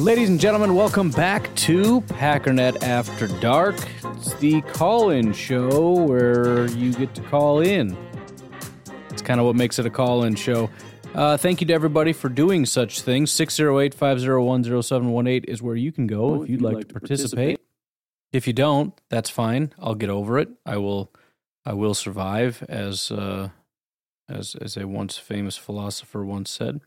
Ladies and gentlemen, welcome back to Packernet After Dark. It's the call in show where you get to call in. It's kind of what makes it a call in show. Uh, thank you to everybody for doing such things. 608 501 0718 is where you can go if you'd, like, to participate. If you don't, that's fine. I'll get over it. I will I will survive as uh, as as a once famous philosopher once said.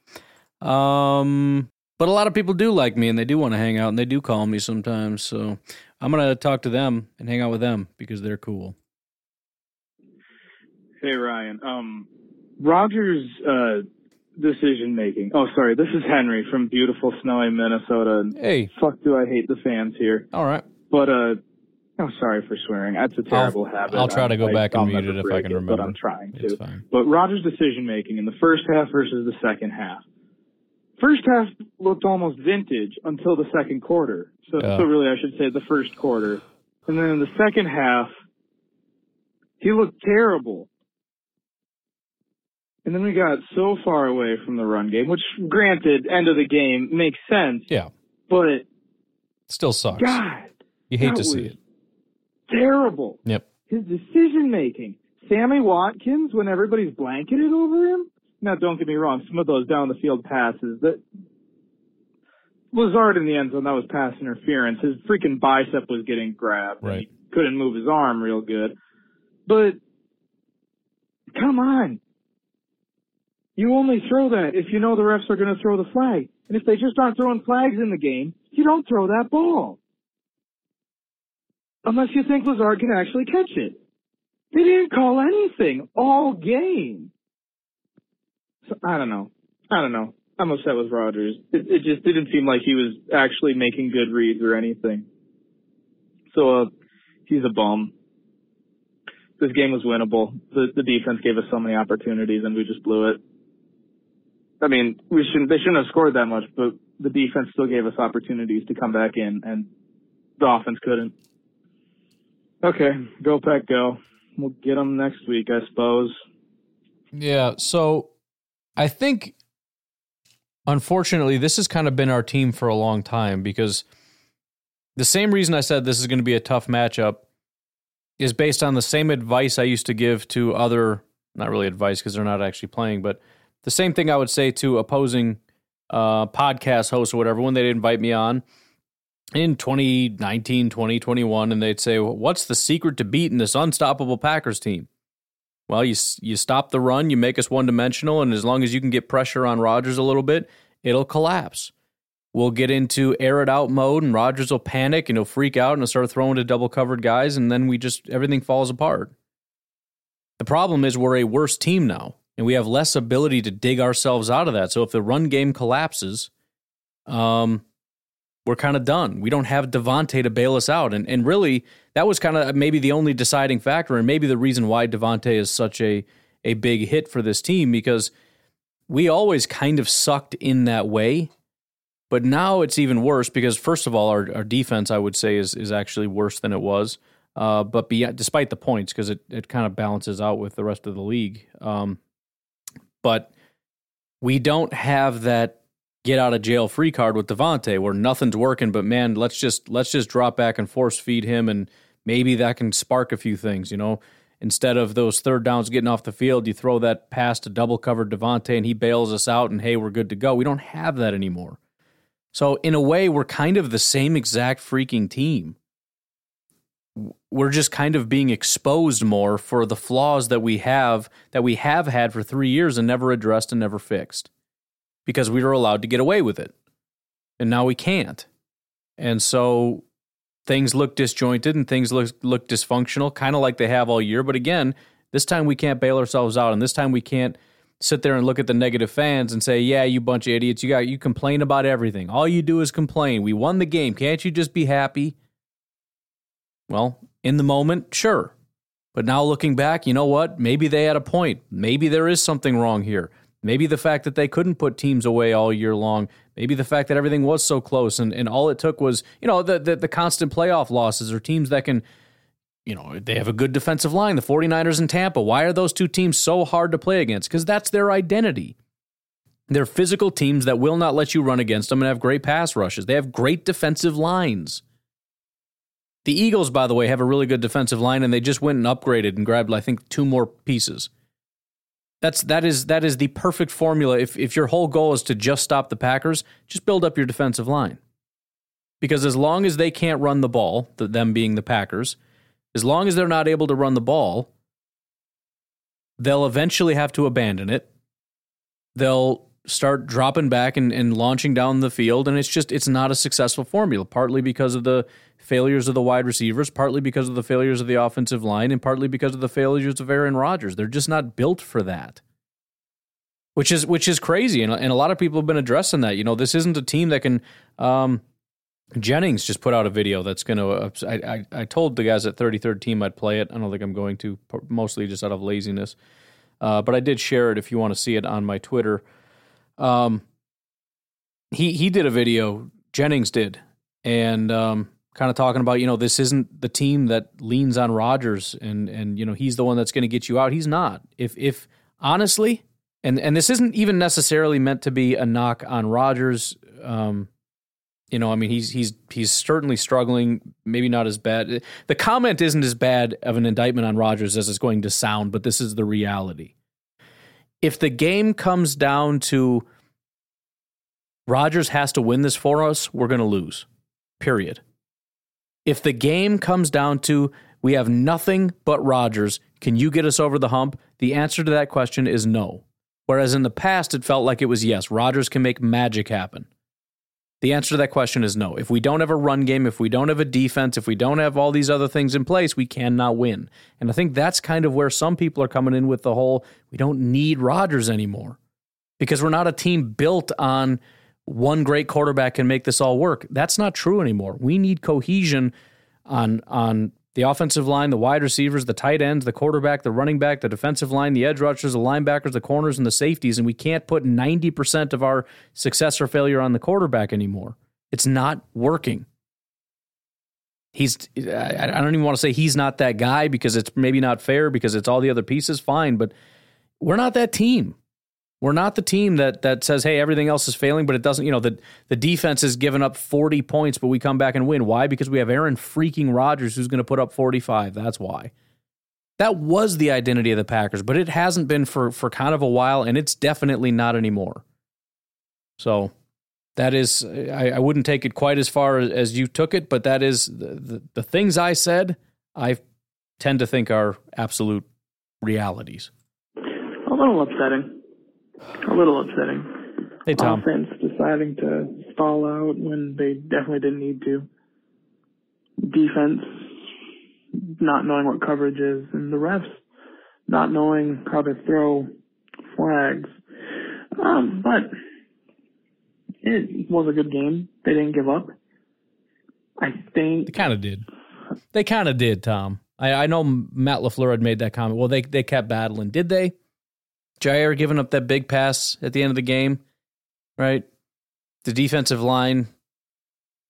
Um but a lot of people do like me and they do want to hang out and they do call me sometimes. So I'm going to talk to them and hang out with them because they're cool. Hey Ryan, um, Rodgers' uh, decision making. Oh, sorry, this is Henry from beautiful snowy Minnesota. Hey, fuck, do I hate the fans here? all right. But uh, I'm sorry for swearing. That's a terrible habit. I'll try to go I- back and I'll mute it if I break can But remember. I'm trying It's to. fine. But Rodgers' decision making in the first half versus the second half. First half looked almost vintage until the second quarter. So, Yeah. so really, I should say the first quarter. And then in the second half, he looked terrible. And then we got so far away from the run game, which granted, end of the game makes sense. Yeah. But it Still sucks. God, you hate to see it. terrible. Yep. His decision making. Sammy Watkins, when everybody's blanketed over him. Now, don't get me wrong, some of those down the field passes that Lazard in the end zone, that was pass interference. His freaking bicep was getting grabbed. and Right. He couldn't move his arm real good. But come on. You only throw that if you know the refs are going to throw the flag. And if they just aren't throwing flags in the game, you don't throw that ball. Unless you think Lazard can actually catch it. They didn't call anything all game. So I don't know. I don't know. I'm upset with Rodgers. It, it just didn't seem like he was actually making good reads or anything. So uh, he's a bum. This game was winnable. The the defense gave us so many opportunities and we just blew it. I mean, we shouldn't they shouldn't have scored that much, but the defense still gave us opportunities to come back in and the offense couldn't. Okay, go pack go. We'll get them next week, I suppose. Yeah. So I think, unfortunately, this has kind of been our team for a long time because the same reason I said this is going to be a tough matchup is based on the same advice I used to give to other, not really advice because they're not actually playing, but the same thing I would say to opposing uh, podcast hosts or whatever when they'd invite me on in 2019, 2021, and they'd say, What's the secret to beating this unstoppable Packers team? Well, you you stop the run, you make us one dimensional, and as long as you can get pressure on Rodgers a little bit, it'll collapse. We'll get into air it out mode, and Rodgers will panic and he'll freak out and he'll start throwing to double covered guys, and then we just everything falls apart. The problem is we're a worse team now, and we have less ability to dig ourselves out of that. So if the run game collapses, um, we're kind of done. We don't have Davante to bail us out. And and really, that was kind of maybe the only deciding factor and maybe the reason why Davante is such a a big hit for this team because we always kind of sucked in that way. But now it's even worse because first of all, our, our defense I would say is is actually worse than it was. Uh, but despite the points, because it, it kind of balances out with the rest of the league. Um, but we don't have that get out of jail free card with Davante where nothing's working, but man, let's just let's just drop back and force feed him and maybe that can spark a few things, you know. Instead of those third downs getting off the field, you throw that pass to double covered Davante and he bails us out and hey, we're good to go. We don't have that anymore. So in a way, we're kind of the same exact freaking team. We're just kind of being exposed more for the flaws that we have that we have had for three years and never addressed and never fixed because we were allowed to get away with it. And now we can't. And so things look disjointed and things look, look dysfunctional, kind of like they have all year. But again, this time we can't bail ourselves out. And this time we can't sit there and look at the negative fans and say, yeah, you bunch of idiots. You got, you complain about everything. All you do is complain. We won the game. Can't you just be happy? Well, in the moment, sure. But now looking back, you know what? Maybe they had a point. Maybe there is something wrong here. Maybe the fact that they couldn't put teams away all year long. Maybe the fact that everything was so close and, and all it took was, you know, the, the, the constant playoff losses or teams that can, you know, they have a good defensive line, the 49ers and Tampa. Why are those two teams so hard to play against? Because that's their identity. They're physical teams that will not let you run against them and have great pass rushes. They have great defensive lines. The Eagles, by the way, have a really good defensive line, and they just went and upgraded and grabbed, I think, two more pieces. That's that is that is the perfect formula. If if your whole goal is to just stop the Packers, just build up your defensive line. Because as long as they can't run the ball, them being the Packers, as long as they're not able to run the ball, they'll eventually have to abandon it. They'll start dropping back and, and launching down the field, and it's just it's not a successful formula. Partly because of the failures of the wide receivers, partly because of the failures of the offensive line, and partly because of the failures of Aaron Rodgers. They're just not built for that. Which is which is crazy, and, and a lot of people have been addressing that. You know, this isn't a team that can. Um, Jennings just put out a video that's going to. Uh, I, I, I told the guys at 33rd Team I'd play it. I don't think I'm going to, mostly just out of laziness. Uh, but I did share it if you want to see it on my Twitter. Um, he he did a video. Jennings did, and um, kind of talking about you know this isn't the team that leans on Rodgers, and and you know he's the one that's going to get you out. He's not. If if honestly, and and this isn't even necessarily meant to be a knock on Rodgers. Um, you know, I mean, he's he's he's certainly struggling. Maybe not as bad. The comment isn't as bad of an indictment on Rodgers as it's going to sound, but this is the reality if the game comes down to Rodgers has to win this for us, we're going to lose. Period. If the game comes down to we have nothing but Rodgers, can you get us over the hump? The answer to that question is no. Whereas in the past, it felt like it was yes, Rodgers can make magic happen. The answer to that question is no. If we don't have a run game, if we don't have a defense, if we don't have all these other things in place, we cannot win. And I think that's kind of where some people are coming in with the whole we don't need Rodgers anymore because we're not a team built on one great quarterback can make this all work. That's not true anymore. We need cohesion on on the offensive line, the wide receivers, the tight ends, the quarterback, the running back, the defensive line, the edge rushers, the linebackers, the corners, and the safeties. And we can't put 90% of our success or failure on the quarterback anymore. It's not working. He's, I don't even want to say he's not that guy because it's maybe not fair because it's all the other pieces, fine, but we're not that team. We're not the team that that says, "Hey, everything else is failing," but it doesn't. You know, the the defense has given up 40 points, but we come back and win. Why? Because we have Aaron freaking Rodgers who's going to put up 45. That's why. That was the identity of the Packers, but it hasn't been for for kind of a while, and it's definitely not anymore. So that is, I, I wouldn't take it quite as far as you took it, but that is the, the, the things I said. I tend to think are absolute realities. A little upsetting a little upsetting. Hey, Tom. Offense deciding to stall out when they definitely didn't need to. Defense not knowing what coverage is, and the refs not knowing how to throw flags. Um, but it was a good game. They didn't give up. I think they kind of did. They kind of did, Tom. I, I know Matt Lafleur had made that comment. Well, they they kept battling. Did they? Jaire giving up that big pass at the end of the game, right? The defensive line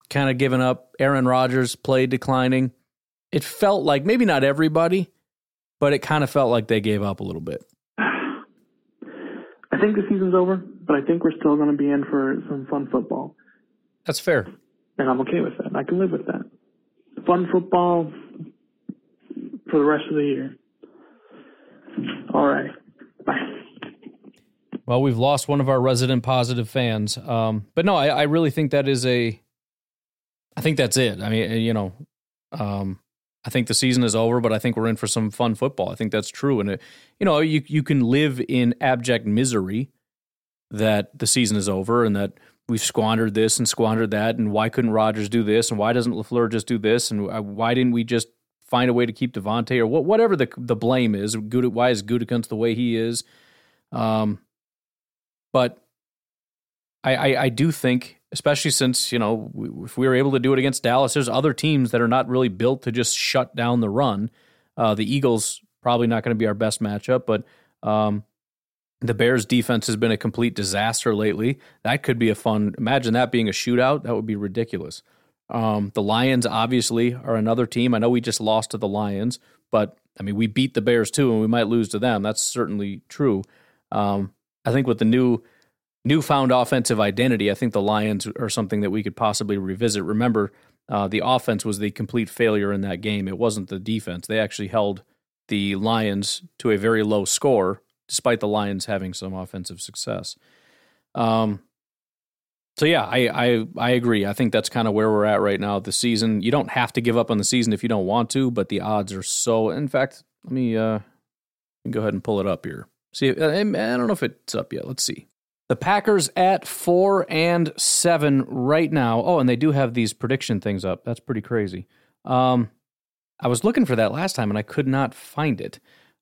kind of giving up. Aaron Rodgers play declining. It felt like maybe not everybody, but it kind of felt like they gave up a little bit. I think the season's over, but I think we're still going to be in for some fun football. That's fair. And I'm okay with that. I can live with that. Fun football for the rest of the year. All right. Well, we've lost one of our resident positive fans. Um, but no, I, I, really think that is a. I think that's it. I mean, you know, um, I think the season is over, but I think we're in for some fun football. I think that's true, and it, you know, you you can live in abject misery that the season is over and that we've squandered this and squandered that, and why couldn't Rodgers do this, and why doesn't Lafleur just do this, and why didn't we just find a way to keep Davante or what, whatever the the blame is? Why is Gutekunst the way he is? Um, but I, I, I do think, especially since you know we, if we were able to do it against Dallas, there's other teams that are not really built to just shut down the run. Uh, the Eagles probably not going to be our best matchup, but um, the Bears defense has been a complete disaster lately. That could be a fun. Imagine that being a shootout. That would be ridiculous. Um, the Lions obviously are another team. I know we just lost to the Lions, but I mean we beat the Bears too, and we might lose to them. That's certainly true. Um, I think with the new newfound offensive identity, I think the Lions are something that we could possibly revisit. Remember, uh, the offense was the complete failure in that game. It wasn't the defense. They actually held the Lions to a very low score, despite the Lions having some offensive success. Um, so yeah, I, I I agree. I think that's kind of where we're at right now. The season, you don't have to give up on the season if you don't want to, but the odds are so. In fact, let me uh, go ahead and pull it up here. See, uh, I don't know if it's up yet. Let's see. The Packers at four and seven right now. Oh, and they do have these prediction things up. That's pretty crazy. Um, I was looking for that last time and I could not find it.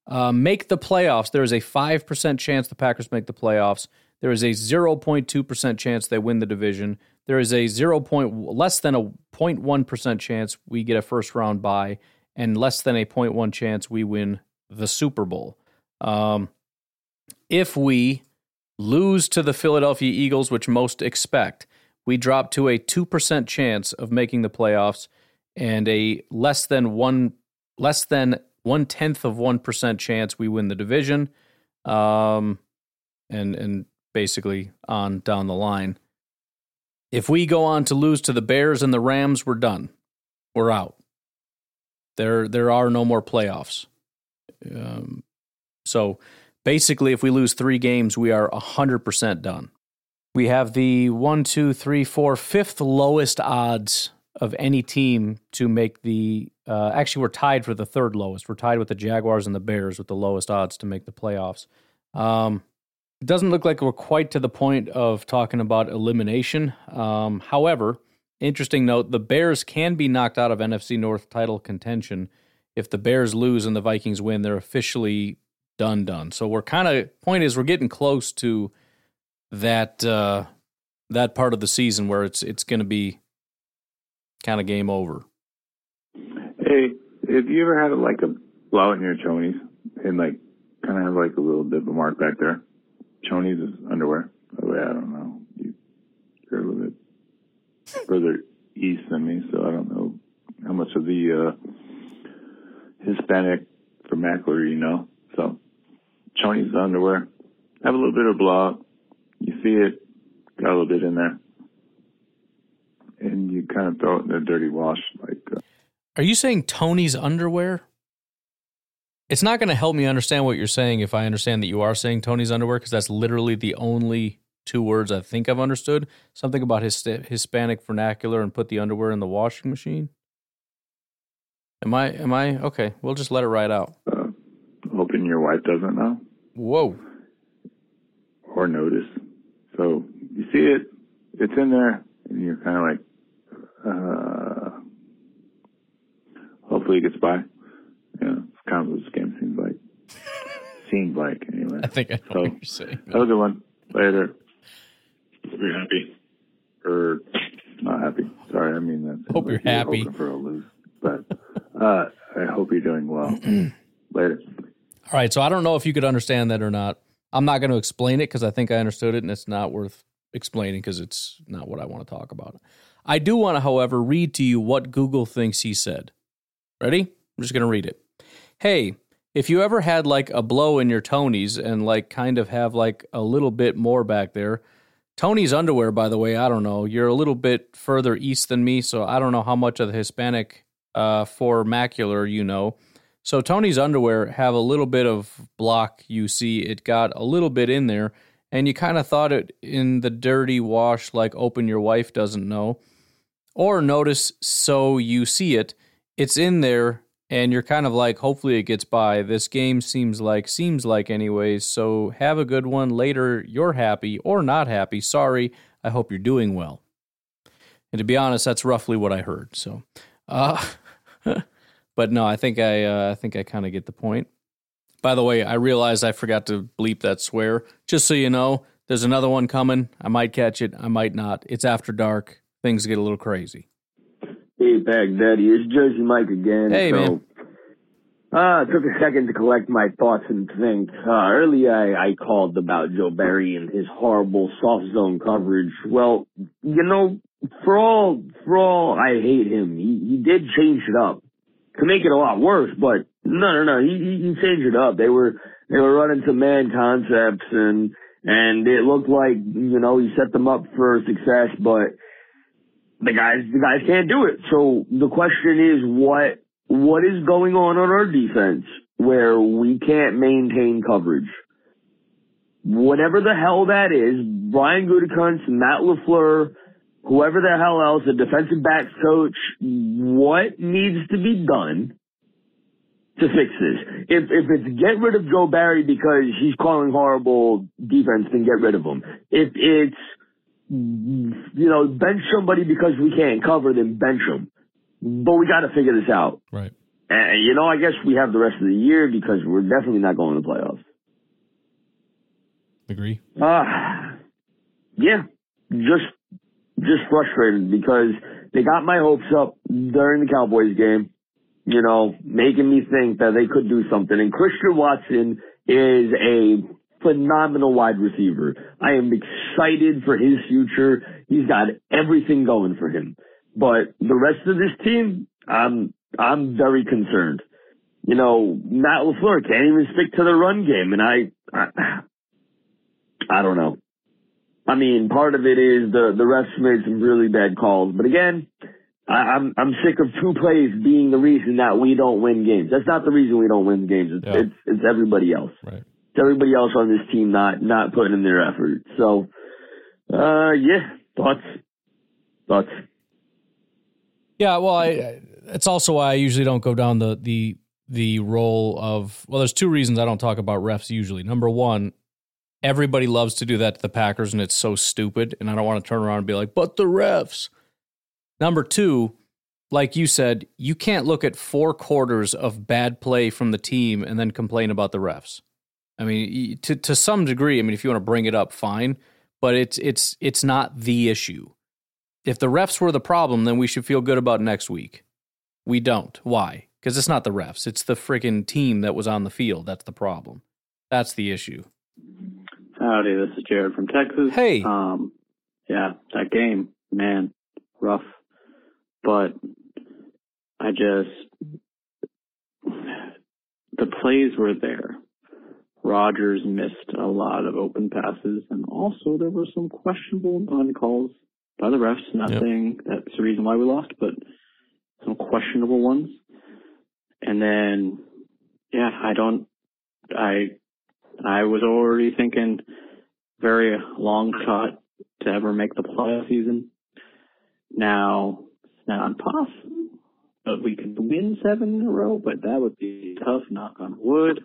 Uh, make the playoffs. There is a 5% chance the Packers make the playoffs. There is a 0.2% chance they win the division. There is a 0. Point, less than a 0.1% chance we get a first round bye, and less than a 0.1 chance we win the Super Bowl. Um, if we lose to the Philadelphia Eagles, which most expect, we drop to a 2% chance of making the playoffs and a less than one less than one tenth of one percent chance we win the division, um, and and basically on down the line. If we go on to lose to the Bears and the Rams, we're done. We're out. There there are no more playoffs. Um, so basically, if we lose three games, we are hundred percent done. We have the one, two, three, four, fifth lowest odds of any team to make the. Uh, actually, we're tied for the third lowest. We're tied with the Jaguars and the Bears with the lowest odds to make the playoffs. Um, it doesn't look like we're quite to the point of talking about elimination. Um, however, interesting note: the Bears can be knocked out of NFC North title contention if the Bears lose and the Vikings win. They're officially done, done. So we're kind of point is we're getting close to that uh, that part of the season where it's it's going to be kind of game over. Hey, have you ever had like a blowout in your chonies and like kind of have like a little bit of a mark back there? Chonies is underwear. By the way, I don't know. You, you're a little bit further east than me, so I don't know how much of the uh, Hispanic vernacular you know. So, chonies underwear. Have a little bit of blowout. You see it, got a little bit in there and you kind of throw it in a dirty wash. Like, uh, are you saying Tony's underwear? It's not going to help me understand what you're saying if I understand that you are saying Tony's underwear because that's literally the only two words I think I've understood. Something about his Hispanic vernacular and put the underwear in the washing machine. Am I? Am I okay? We'll just let it ride out. Wife doesn't know. Whoa. Or notice. So you see it. It's in there, and you're kind of like, uh, hopefully it gets by. Yeah, it's kind of what this game seems like. seems like anyway. I think I know so, what you're saying. Have a good one. Later. Hope you're happy. Or not happy. Sorry, I mean that. Hope you're happy. For a lose, but uh, I hope you're doing well. Later. All right, so I don't know if you could understand that or not. I'm not going to explain it because I think I understood it, and it's not worth explaining because it's not what I want to talk about. I do want to, however, read to you what Google thinks he said. Ready? I'm just going to read it. Hey, if you ever had like a blow in your Tony's and like kind of have like a little bit more back there, Tony's underwear, by the way, I don't know. You're a little bit further east than me, so I don't know how much of the Hispanic uh, for macular you know. So Tony's underwear have a little bit of block. You see, it got a little bit in there, and you kind of thought it in the dirty wash, like open your wife doesn't know. Or notice so you see it, it's in there and you're kind of like hopefully it gets by. This game seems like seems like anyways, so have a good one. Later you're happy or not happy. Sorry. I hope you're doing well. And to be honest, that's roughly what I heard. So uh but no, I think I uh, I think I kind of get the point. By the way, I realized I forgot to bleep that swear. Just so you know, There's another one coming. I might catch it. I might not. It's after dark. Things get a little crazy. Hey, Pack Daddy, it's Jersey Mike again. Hey, so, man. Uh, took a second to collect my thoughts and think. Uh, earlier I, I called about Joe Barry and his horrible soft zone coverage. Well, you know, for all, for all I hate him, he, he did change it up. To make it a lot worse, but no, no, no, he, he changed it up. They were, they were running some man concepts and, and it looked like, you know, he set them up for success, but the guys, the guys can't do it. So the question is, what, what is going on on our defense where we can't maintain coverage? Whatever the hell that is, Brian Gutekunst, Matt LaFleur, whoever the hell else, the defensive backs coach, what needs to be done to fix this? If, if it's get rid of Joe Barry because he's calling horrible defense, then get rid of him. If it's, you know, bench somebody because we can't cover, then bench them. But we got to figure this out. Right. And, you know, I guess we have the rest of the year because we're definitely not going to the playoffs. Agree. Uh, yeah, just, just frustrated because they got my hopes up during the Cowboys game, you know, making me think that they could do something. And Christian Watson is a phenomenal wide receiver. I am excited for his future. He's got everything going for him. But the rest of this team, I'm I'm very concerned. You know, Matt Lafleur can't even stick to the run game, and I, I, I don't know. I mean, part of it is the the refs made some really bad calls, but again, I, I'm I'm sick of two plays being the reason that we don't win games. That's not the reason we don't win games. It's Yeah. it's, it's everybody else. Right. It's everybody else on this team not not putting in their effort. So, uh, yeah, thoughts, thoughts. Yeah, well, I, I- it's also why I usually don't go down the the the role of well, there's two reasons I don't talk about refs usually. Number one, everybody loves to do that to the Packers, and it's so stupid, and I don't want to turn around and be like, but the refs. Number two, like you said, you can't look at four quarters of bad play from the team and then complain about the refs. I mean, to to some degree, I mean, if you want to bring it up, fine, but it's it's it's not the issue. If the refs were the problem, then we should feel good about next week. We don't. Why? Because it's not the refs. It's the freaking team that was on the field. That's the problem. That's the issue. Howdy, this is Jared from Texas. Hey. Um, yeah, that game, man, rough. But I just, the plays were there. Rodgers missed a lot of open passes, and also there were some questionable non-calls by the refs. Nothing Yep. that's the reason why we lost, but some questionable ones. And then, yeah, I don't, I I was already thinking very long shot to ever make the playoff season. Now it's not possible, but we could win seven in a row. But that would be tough. Knock on wood.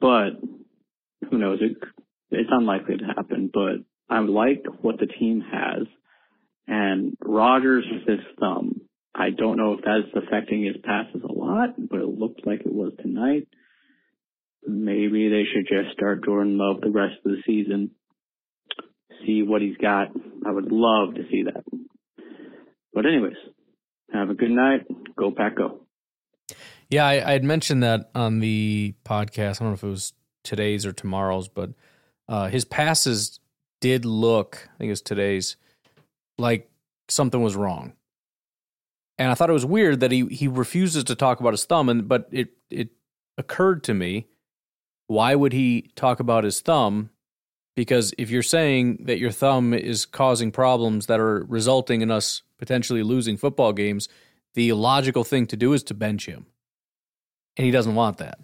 But who knows? It it's unlikely to happen. But I like what the team has, and Rodgers with his thumb. I don't know if that's affecting his passes a lot, but it looked like it was tonight maybe they should just start Jordan Love the rest of the season. See what he's got. I would love to see that. But anyways, have a good night. Go Pack Go. Yeah, I, I had mentioned that on the podcast. I don't know if it was today's or tomorrow's, but uh, his passes did look, I think it was today's, like something was wrong. And I thought it was weird that he he refuses to talk about his thumb, and but it it occurred to me, why would he talk about his thumb? Because if you're saying that your thumb is causing problems that are resulting in us potentially losing football games, the logical thing to do is to bench him. And he doesn't want that.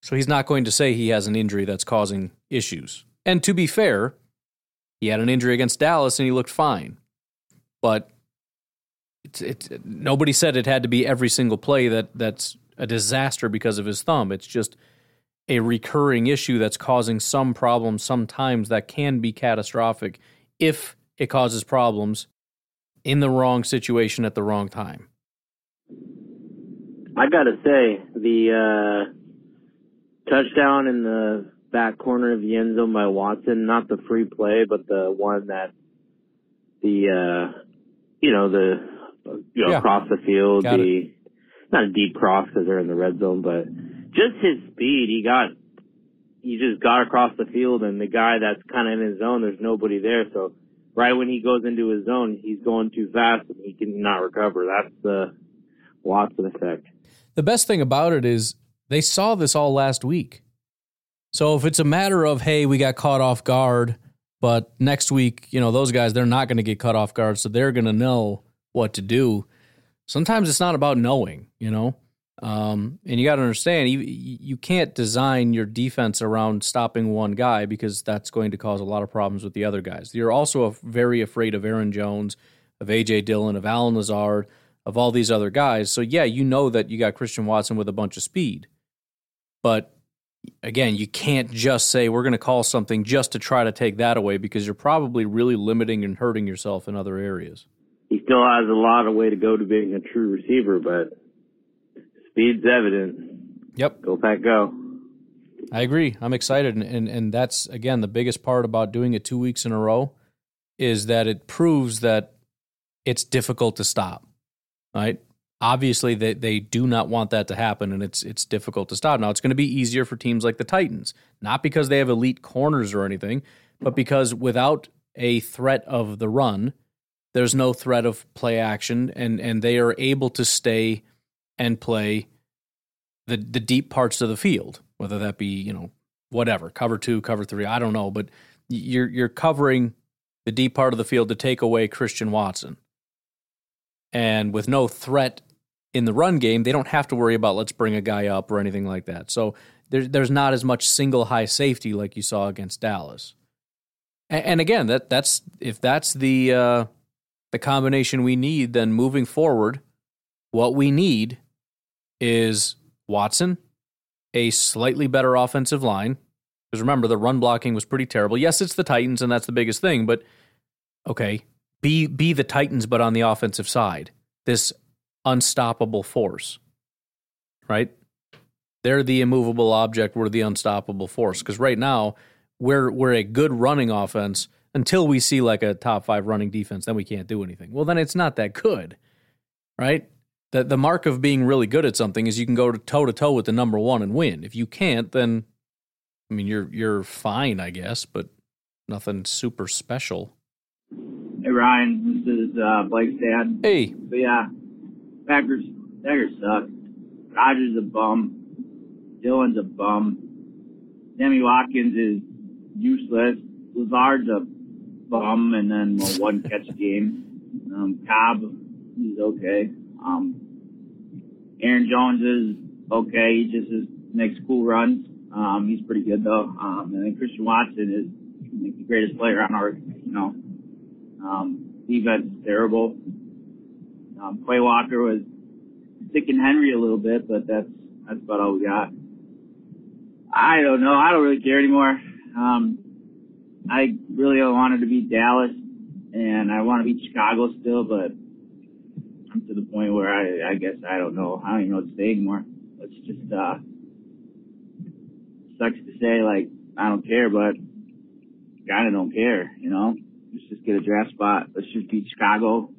So he's not going to say he has an injury that's causing issues. And to be fair, he had an injury against Dallas and he looked fine. But it's, it's, nobody said it had to be every single play that, that's a disaster because of his thumb. It's just a recurring issue that's causing some problems sometimes that can be catastrophic if it causes problems in the wrong situation at the wrong time. I gotta say, the uh, touchdown in the back corner of the end zone by Watson, not the free play, but the one that the uh you know the you know Yeah. across the field, Got the not a deep cross because they're in the red zone, but just his speed. He got he just got across the field, and the guy that's kind of in his zone, there's nobody there, so. Right when he goes into his zone, he's going too fast and he cannot recover. That's the Watson effect. The best thing about it is they saw this all last week. So if it's a matter of, hey, we got caught off guard, but next week, you know, those guys, they're not going to get caught off guard. So they're going to know what to do. Sometimes it's not about knowing, you know? Um, and you got to understand, you, you can't design your defense around stopping one guy because that's going to cause a lot of problems with the other guys. You're also very afraid of Aaron Jones, of A.J. Dillon, of Allen Lazard, of all these other guys. So, yeah, you know that you got Christian Watson with a bunch of speed. But again, you can't just say we're going to call something just to try to take that away because you're probably really limiting and hurting yourself in other areas. He still has a lot of way to go to being a true receiver, but speed's evident. Yep. Go Pack, go. I agree. I'm excited, and, and and that's again the biggest part about doing it two weeks in a row is that it proves that it's difficult to stop. Right? Obviously, they they do not want that to happen, and it's it's difficult to stop. Now, it's going to be easier for teams like the Titans, not because they have elite corners or anything, but because without a threat of the run, there's no threat of play action, and and they are able to stay and play the the deep parts of the field, whether that be you know whatever cover two, cover three, I don't know, but you're you're covering the deep part of the field to take away Christian Watson, and with no threat in the run game, they don't have to worry about let's bring a guy up or anything like that. So there's there's not as much single high safety like you saw against Dallas. And, and again, that that's if that's the uh, the combination we need, then moving forward, what we need is Watson, a slightly better offensive line. Because remember, the run blocking was pretty terrible. Yes, it's the Titans, and that's the biggest thing. But okay, be be the Titans, but on the offensive side, this unstoppable force, right? They're the immovable object. We're the unstoppable force. Because right now, we're we're a good running offense until we see like a top five running defense. Then we can't do anything. Well, then it's not that good, right? The the mark of being really good at something is you can go toe to toe with the number one and win. If you can't, then I mean you're you're fine, I guess, but nothing super special. Hey Ryan, this is uh, Blake's dad. Hey, But yeah, Packers, Packers suck. Rodgers a bum. Dillon's a bum. Sammy Watkins is useless. Lazard's a bum, and then a one catch game. Um, Cobb, he's okay. Um, Aaron Jones is okay. He just is, makes cool runs. Um, he's pretty good though. Um, and then Christian Watson is like, the greatest player on our, you know, um, defense is terrible. Um, Quay Walker was sticking Henry a little bit, but that's that's about all we got. I don't know. I don't really care anymore. Um, I really wanted to beat Dallas, and I want to beat Chicago still, but I'm to the point where I, I guess I don't know. I don't even know what to say anymore. Let's just uh, sucks to say like I don't care, but kind of don't care. You know, let's just get a draft spot. Let's just beat Chicago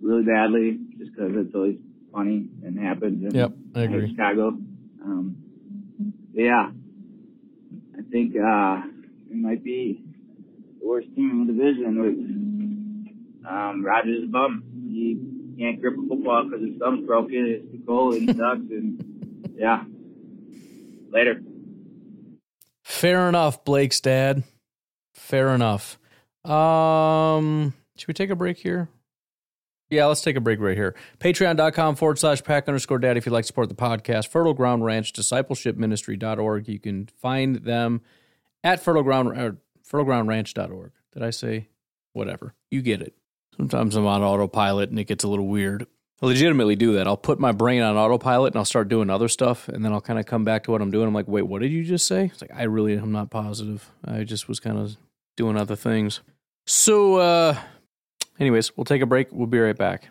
really badly, just because it's always funny and happens. And Yep, I agree. Chicago. Um, yeah, I think uh, it might be the worst team in the division. With um, Rodgers is a bum. He can't grip a football because his thumb's broken. It's too cold and he sucks. And yeah, later. fair enough, Blake's dad. Fair enough. Um, should we take a break here? Yeah, let's take a break right here. Patreon.com forward slash pack underscore dad if you'd like to support the podcast. Fertile Ground Ranch, discipleshipministry.org. You can find them at Fertile Ground, or fertilegroundranch.org. Did I say whatever? You get it. Sometimes I'm on autopilot and it gets a little weird. I legitimately do that. I'll put my brain on autopilot and I'll start doing other stuff and then I'll kind of come back to what I'm doing. I'm like, wait, what did you just say? It's like, I really am not positive. I just was kind of doing other things. So, uh, anyways, we'll take a break. We'll be right back.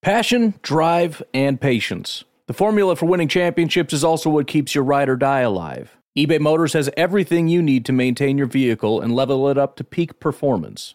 Passion, drive, and patience. The formula for winning championships is also what keeps your ride or die alive. eBay Motors has everything you need to maintain your vehicle and level it up to peak performance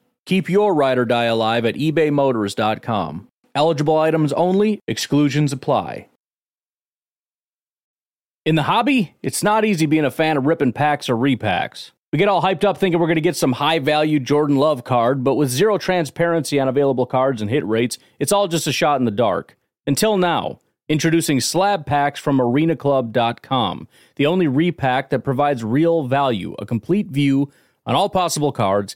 Keep your ride or die alive at ebaymotors.com. Eligible items only, exclusions apply. In the hobby, it's not easy being a fan of ripping packs or repacks. We get all hyped up thinking we're going to get some high value Jordan Love card, but with zero transparency on available cards and hit rates, it's all just a shot in the dark. Until now, introducing slab packs from arenaclub.com, the only repack that provides real value, a complete view on all possible cards,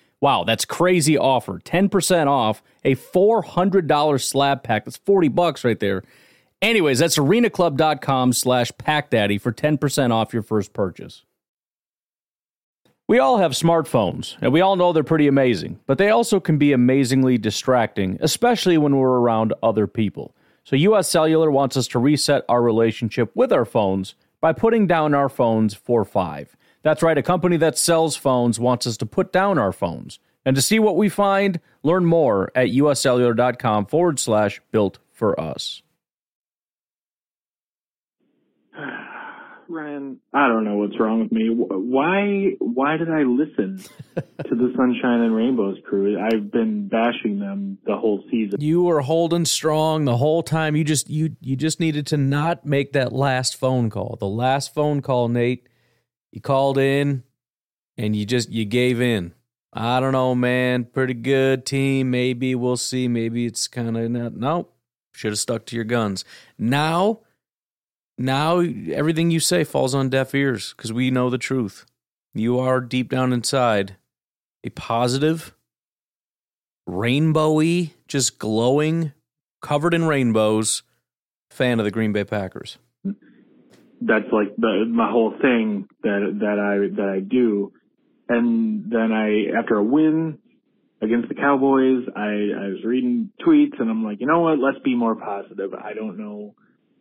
Wow, that's crazy offer. 10% off a $400 slab pack. That's 40 bucks right there. Anyways, that's arenaclub.com slash packdaddy for 10% off your first purchase. We all have smartphones, and we all know they're pretty amazing, but they also can be amazingly distracting, especially when we're around other people. So, US Cellular wants us to reset our relationship with our phones by putting down our phones for five. That's right, a company that sells phones wants us to put down our phones. And to see what we find, learn more at uscellular.com forward slash built for us. Ryan, I don't know what's wrong with me. Why why did I listen to the Sunshine and Rainbows crew? I've been bashing them the whole season. You were holding strong the whole time. You just you you just needed to not make that last phone call. The last phone call, Nate. You called in and you just you gave in. I don't know, man. Pretty good team. Maybe we'll see. Maybe it's kind of not. Nope. Should have stuck to your guns. Now now everything you say falls on deaf ears because we know the truth. You are deep down inside a positive, rainbowy, just glowing, covered in rainbows fan of the Green Bay Packers. That's like the, my whole thing that that I that I do, and then I after a win against the Cowboys, I I was reading tweets and I'm like, you know what? Let's be more positive. I don't know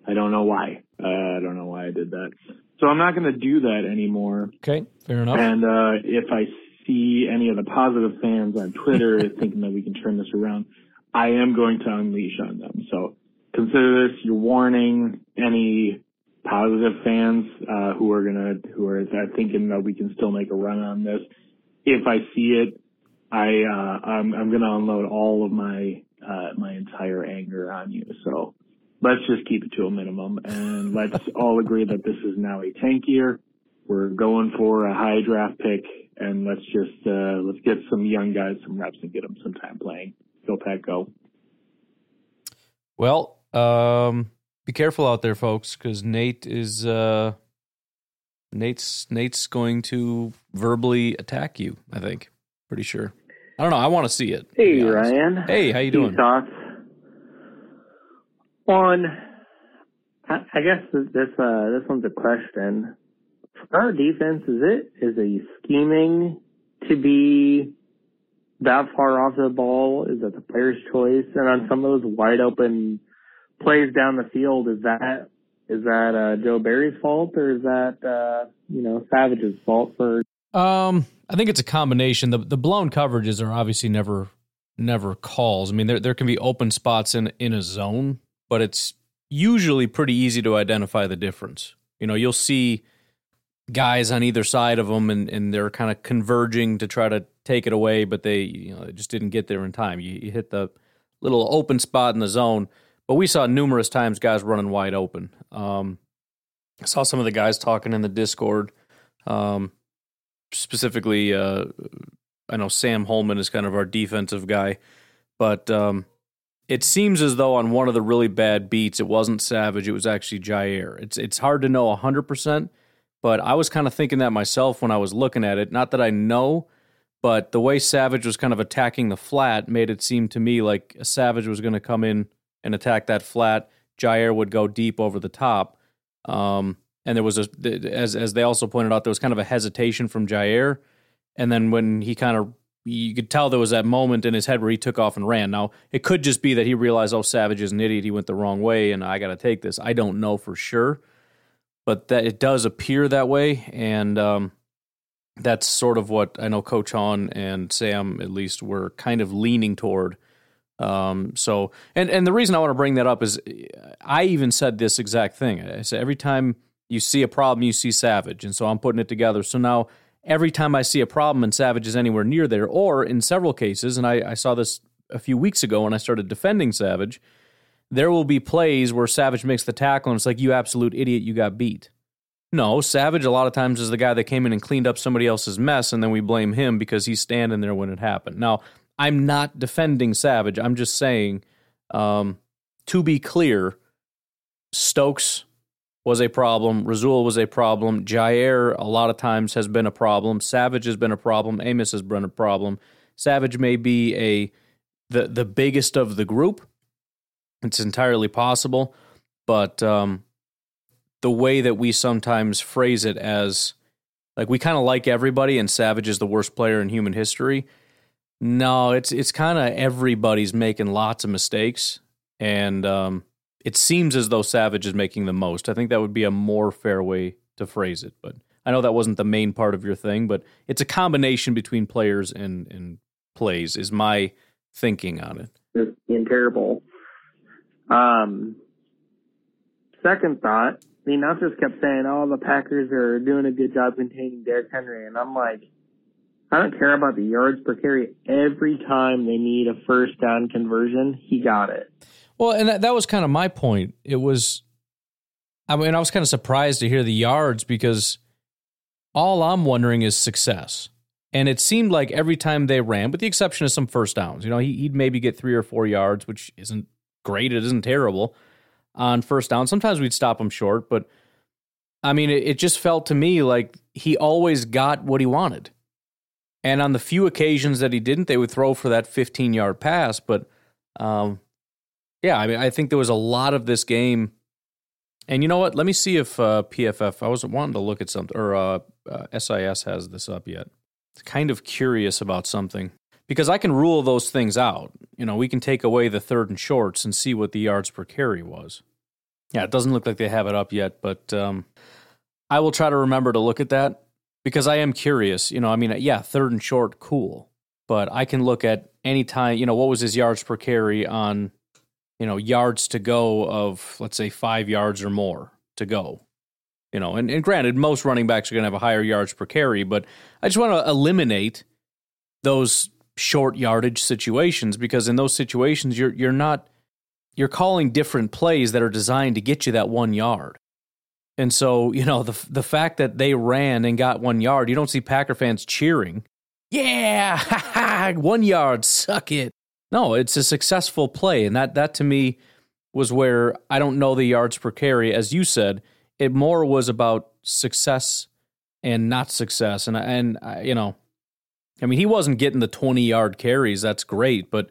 I don't know why. Uh, I don't know why I did that. So I'm not going to do that anymore. Okay, fair enough. And uh, if I see any of the positive fans on Twitter thinking that we can turn this around, I am going to unleash on them. So consider this your warning. Any positive fans uh, who are gonna who are thinking that we can still make a run on this, if I see it, I uh, I'm, I'm gonna unload all of my uh, my entire anger on you. So let's just keep it to a minimum and let's all agree that this is now a tank year. We're going for a high draft pick and let's just, uh, let's get some young guys some reps and get them some time playing. Go Pack, go. Well, um, be careful out there, folks, because Nate is, uh, Nate's Nate's going to verbally attack you. I think, pretty sure. I don't know. I want to see it. Hey, Ryan. Hey, how you doing? Thoughts on, I guess this uh, this one's a question. For our defense, is it is a scheming to be that far off the ball? Is that the player's choice? And on some of those wide open plays down the field, is that is that uh, Joe Barry's fault or is that uh, you know Savage's fault for? Um, I think it's a combination. The the blown coverages are obviously never never calls. I mean, there there can be open spots in in a zone but it's usually pretty easy to identify the difference. You know, you'll see guys on either side of them and, and they're kind of converging to try to take it away, but they, you know, they just didn't get there in time. You, you hit the little open spot in the zone, but we saw numerous times guys running wide open. Um, I saw some of the guys talking in the Discord Um, specifically, uh, I know Sam Holman is kind of our defensive guy, but um, it seems as though on one of the really bad beats, it wasn't Savage, it was actually Jaire. It's it's hard to know hundred percent, but I was kind of thinking that myself when I was looking at it. Not that I know, but the way Savage was kind of attacking the flat made it seem to me like Savage was going to come in and attack that flat. Jaire would go deep over the top. Um, and there was a as as they also pointed out, there was kind of a hesitation from Jaire, and then when he kind of you could tell there was that moment in his head where he took off and ran. Now it could just be that he realized, oh, Savage is an idiot. He went the wrong way, and I got to take this. I don't know for sure, but that it does appear that way, and um, that's sort of what I know Coach Hahn and Sam at least were kind of leaning toward. Um, so, and and the reason I want to bring that up is, I even said this exact thing. I said every time you see a problem, you see Savage. And so I'm putting it together. So now every time I see a problem and Savage is anywhere near there, or in several cases, and I, I saw this a few weeks ago when I started defending Savage, there will be plays where Savage makes the tackle and it's like, you absolute idiot, you got beat. No, Savage a lot of times is the guy that came in and cleaned up somebody else's mess, and then we blame him because he's standing there when it happened. Now, I'm not defending Savage. I'm just saying, um, to be clear, Stokes was a problem. Rasul was a problem. Jaire, a lot of times has been a problem. Savage has been a problem. Amos has been a problem. Savage may be a the the biggest of the group. It's entirely possible, but um, the way that we sometimes phrase it as like we kind of like everybody, and Savage is the worst player in human history. No, it's it's kind of everybody's making lots of mistakes, and um, it seems as though Savage is making the most. I think that would be a more fair way to phrase it. But I know that wasn't the main part of your thing, but it's a combination between players and, and plays, is my thinking on it. Just being terrible. Um, second thought, the announcers kept saying, oh, the Packers are doing a good job containing Derrick Henry. And I'm like, I don't care about the yards per carry. Every time they need a first down conversion, he got it. Well, and that, that was kind of my point. It was, I mean, I was kind of surprised to hear the yards because all I'm wondering is success. And it seemed like every time they ran, with the exception of some first downs, you know, he, would maybe get three or four yards, which isn't great. It isn't terrible on first down. Sometimes we'd stop him short, but I mean, it, it just felt to me like he always got what he wanted. And on the few occasions that he didn't, they would throw for that 15 yard pass. But um, yeah, I mean, I think there was a lot of this game. And you know what? Let me see if uh, PFF. I wasn't wanting to look at something, or uh, uh, SIS has this up yet. It's kind of curious about something because I can rule those things out. You know, we can take away the third and shorts and see what the yards per carry was. Yeah, it doesn't look like they have it up yet, but um, I will try to remember to look at that because I am curious. You know, I mean, yeah, third and short, cool, but I can look at any time. You know, what was his yards per carry on you know, yards to go of let's say five yards or more to go. You know, and, and granted, most running backs are going to have a higher yards per carry, but I just want to eliminate those short yardage situations because in those situations you're you're not you're calling different plays that are designed to get you that one yard. And so, you know, the the fact that they ran and got one yard, you don't see Packer fans cheering. Yeah, one yard, suck it. No, it's a successful play, and that that to me was where I don't know the yards per carry, as you said. It more was about success and not success, and and you know, I mean, he wasn't getting the twenty yard carries. That's great, but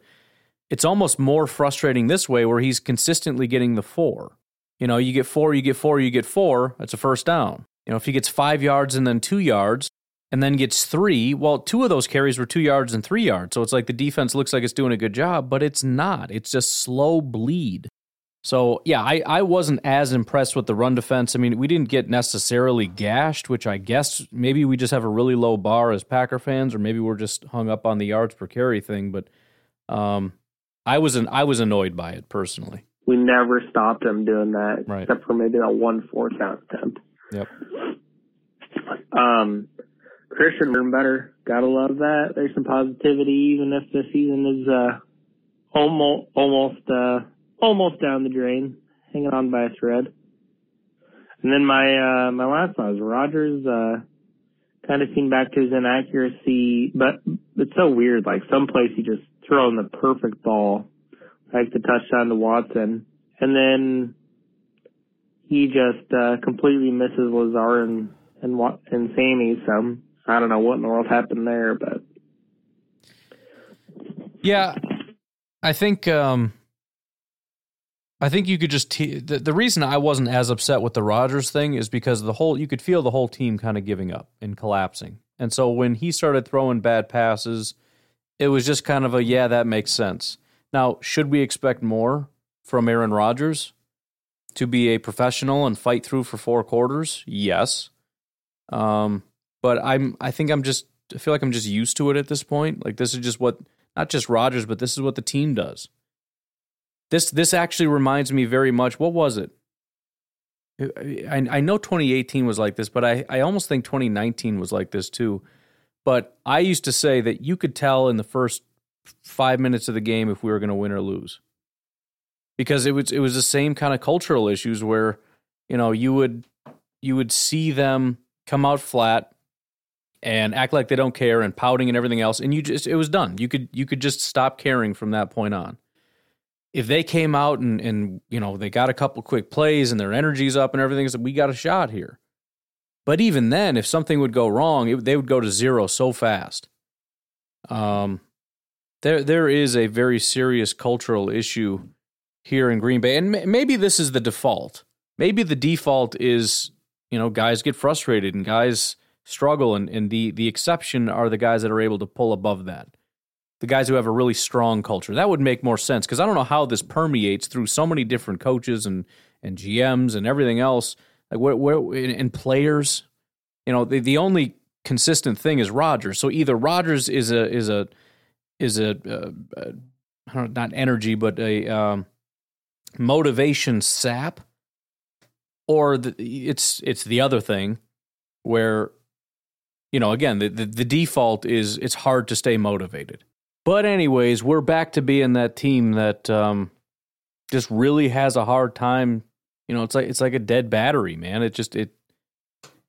it's almost more frustrating this way, where he's consistently getting the four. You know, you get four, you get four, you get four. That's a first down. You know, if he gets five yards and then two yards, and then gets three. Well, two of those carries were two yards and three yards. So it's like the defense looks like it's doing a good job, but it's not. It's just slow bleed. So, yeah, I, I wasn't as impressed with the run defense. I mean, we didn't get necessarily gashed, which I guess maybe we just have a really low bar as Packer fans, or maybe we're just hung up on the yards per carry thing. But um, I was an, I was annoyed by it personally. We never stopped him doing that, right. except for maybe that one fourth down attempt. Yep. Um, Christian learn better. Gotta love that. There's some positivity, even if the season is uh, almost almost uh, almost down the drain, hanging on by a thread. And then my uh, my last one is Rodgers. Uh, kind of seen back to his inaccuracy, but it's so weird. Like some plays he just throwing the perfect ball, like the touchdown to Watson, and then he just uh, completely misses Lazard and and and Sammy. So I don't know what in the world happened there, but yeah, I think um, I think you could just te- the, the reason I wasn't as upset with the Rodgers thing is because the whole you could feel the whole team kind of giving up and collapsing. And so when he started throwing bad passes, it was just kind of a yeah, that makes sense. Now, should we expect more from Aaron Rodgers to be a professional and fight through for four quarters? Yes. Um, but I'm I think I'm just I feel like I'm just used to it at this point. Like this is just what not just Rodgers, but this is what the team does. This this actually reminds me very much. What was it? I, I know 2018 was like this, but I, I almost think 2019 was like this too. But I used to say that you could tell in the first five minutes of the game if we were going to win or lose, because it was it was the same kind of cultural issues where you know you would you would see them come out flat and act like they don't care and pouting and everything else and you just it was done you could you could just stop caring from that point on if they came out and and you know they got a couple quick plays and their energy's up and everything, we got a shot here. But even then, if something would go wrong, it, they would go to zero so fast. Um, there there is a very serious cultural issue here in Green Bay, and maybe this is the default. Maybe the default is you know guys get frustrated and guys struggle, and and the the exception are the guys that are able to pull above that the guys who have a really strong culture. That would make more sense because I don't know how this permeates through so many different coaches and and GMs and everything else. Like where, where and players, you know, the the only consistent thing is Rodgers. So either Rodgers is a is a is a uh, uh, not energy but a um, motivation sap, or the, it's it's the other thing where you know again the, the the default is it's hard to stay motivated but anyways, we're back to being that team that um, just really has a hard time. You know, it's like it's like a dead battery, man. It just it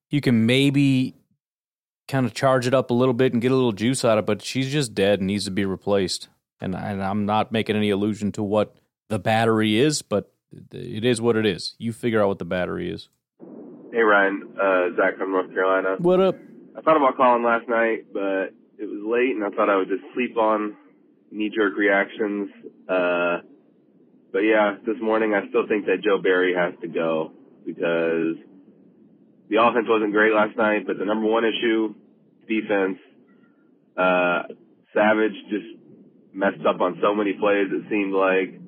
you can maybe kind of charge it up a little bit and get a little juice out of it, but she's just dead and needs to be replaced. And, and I'm not making any allusion to what the battery is, but it is what it is. You figure out what the battery is. Hey Ryan, uh, Zach from North Carolina. What up? I thought about calling last night, but it was late and I thought I would just sleep on knee jerk reactions. Uh, but yeah, this morning I still think that Joe Barry has to go because the offense wasn't great last night, but the number one issue, defense, uh, Savage just messed up on so many plays. It seemed like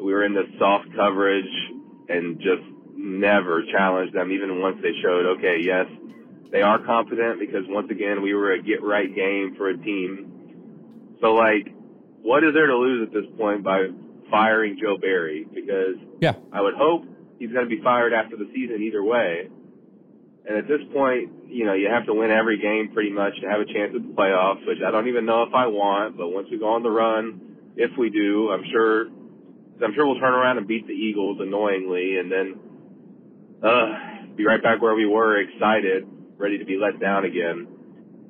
we were in the soft coverage and just never challenged them, even once they showed, okay, yes, they are confident because once again, we were a get right game for a team. So like, what is there to lose at this point by firing Joe Barry? Because yeah, I would hope he's going to be fired after the season either way. And at this point, you know, you have to win every game pretty much to have a chance at the playoffs, which I don't even know if I want. But once we go on the run, if we do, I'm sure, I'm sure we'll turn around and beat the Eagles annoyingly, and then uh, be right back where we were, excited ready to be let down again.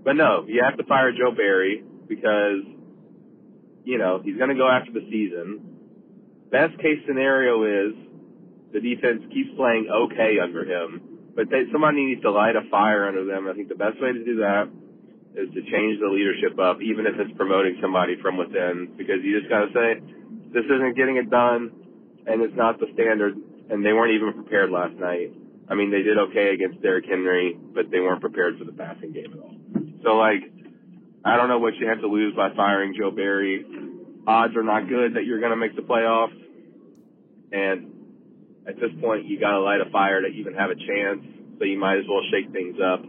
But no, you have to fire Joe Barry because, you know, he's going to go after the season. Best case scenario is the defense keeps playing okay under him, but they, somebody needs to light a fire under them. I think the best way to do that is to change the leadership up, even if it's promoting somebody from within, because you just got to say, this isn't getting it done, and it's not the standard, and they weren't even prepared last night. I mean, they did okay against Derrick Henry, but they weren't prepared for the passing game at all. So, like, I don't know what you have to lose by firing Joe Barry. Odds are not good that you're going to make the playoffs. And at this point, you got to light a fire to even have a chance. So you might as well shake things up.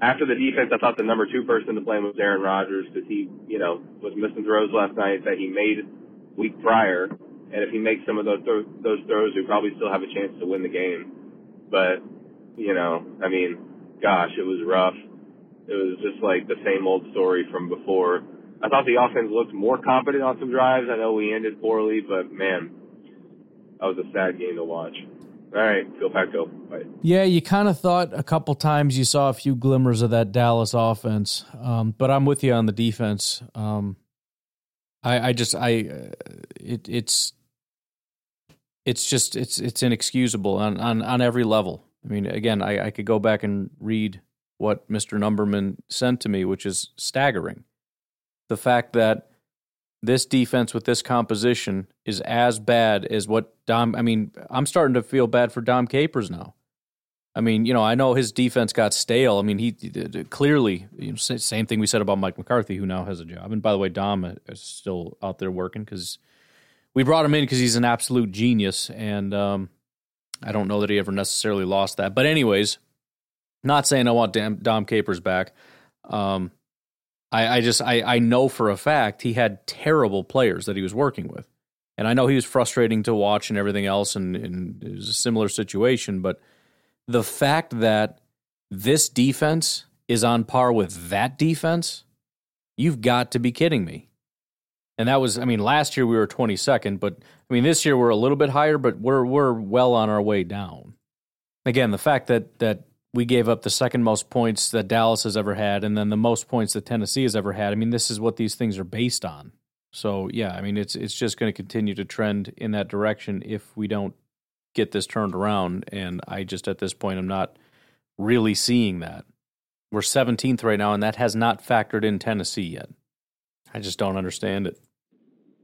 After the defense, I thought the number two person to blame was Aaron Rodgers because he, you know, was missing throws last night that he made week prior. And if he makes some of those th- those throws, we probably still have a chance to win the game. But, you know, I mean, gosh, it was rough. It was just like the same old story from before. I thought the offense looked more competent on some drives. I know we ended poorly, but man, that was a sad game to watch. All right, Phil Paco. Bye. Yeah, you kind of thought a couple times you saw a few glimmers of that Dallas offense, um, but I'm with you on the defense. Um, I, I just I uh, it, it's it's just it's it's inexcusable on on on every level. I mean, again, I, I could go back and read what Mr. Numberman sent to me, which is staggering. The fact that this defense with this composition is as bad as what Dom. I mean, I'm starting to feel bad for Dom Capers now. I mean, you know, I know his defense got stale. I mean, he clearly you know, same thing we said about Mike McCarthy, who now has a job. And by the way, Dom is still out there working because we brought him in because he's an absolute genius, and um, I don't know that he ever necessarily lost that. But anyways, not saying I want Dom, Dom Capers back. Um, I, I just I, I know for a fact he had terrible players that he was working with, and I know he was frustrating to watch and everything else, and, and it was a similar situation. But the fact that this defense is on par with that defense, you've got to be kidding me. And that was, I mean, last year we were 22nd, but I mean, this year we're a little bit higher, but we're we're well on our way down. Again, the fact that that we gave up the second most points that Dallas has ever had, and then the most points that Tennessee has ever had. I mean, this is what these things are based on. So yeah, I mean, it's it's just going to continue to trend in that direction if we don't get this turned around. And I just at this point, I'm not really seeing that. We're 17th right now, and that has not factored in Tennessee yet. I just don't understand it.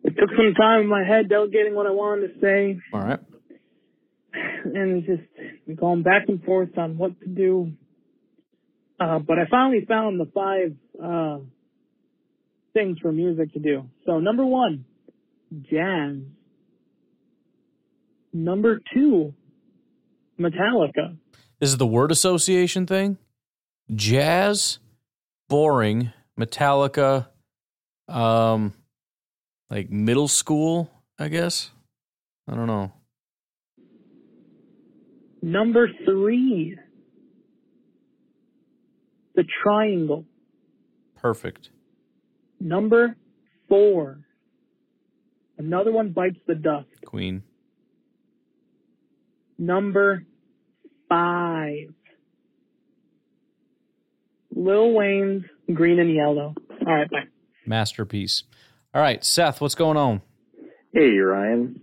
It took some time in my head delegating what I wanted to say. All right and just going back and forth on what to do. Uh, but I finally found the five uh, things for music to do. So number one, jazz. Number two, Metallica. This is the word association thing. Jazz, boring. Metallica, um, like middle school, I guess. I don't know. Number three, the triangle. Perfect. Number four, another one bites the dust. Queen. Number five, Lil Wayne's Green and Yellow. All right, bye. Masterpiece. All right, Seth, what's going on? Hey, Ryan.